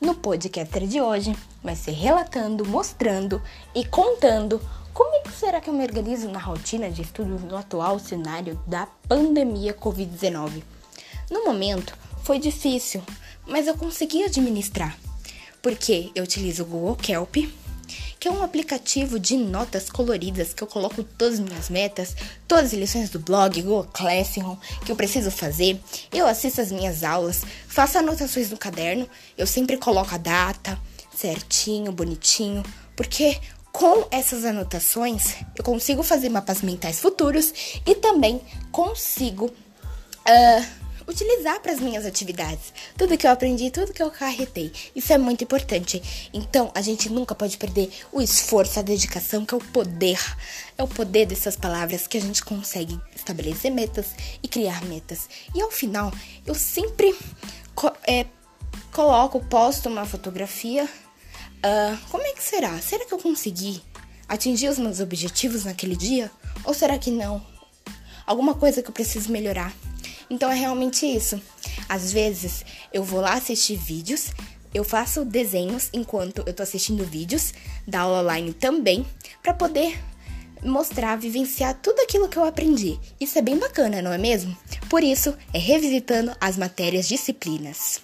No podcast de hoje, vai ser relatando, mostrando e contando como será que eu me organizo na rotina de estudos no atual cenário da pandemia Covid-19. No momento, foi difícil, mas eu consegui administrar, porque eu utilizo o Google Kelp, que é um aplicativo de notas coloridas que eu coloco todas as minhas metas, todas as lições do blog, Google Classroom, que eu preciso fazer. Eu assisto as minhas aulas, faço anotações no caderno, eu sempre coloco a data certinho, bonitinho, porque com essas anotações eu consigo fazer mapas mentais futuros e também consigo. Uh, utilizar para as minhas atividades. Tudo que eu aprendi, tudo que eu carretei. Isso é muito importante. Então, a gente nunca pode perder o esforço, a dedicação, que é o poder. É o poder dessas palavras que a gente consegue estabelecer metas e criar metas. E ao final, eu sempre co é, coloco, posto uma fotografia. Uh, como é que será? Será que eu consegui atingir os meus objetivos naquele dia? Ou será que não? Alguma coisa que eu preciso melhorar? Então é realmente isso. Às vezes eu vou lá assistir vídeos, eu faço desenhos enquanto eu tô assistindo vídeos da aula online também, para poder mostrar, vivenciar tudo aquilo que eu aprendi. Isso é bem bacana, não é mesmo? Por isso, é revisitando as matérias disciplinas.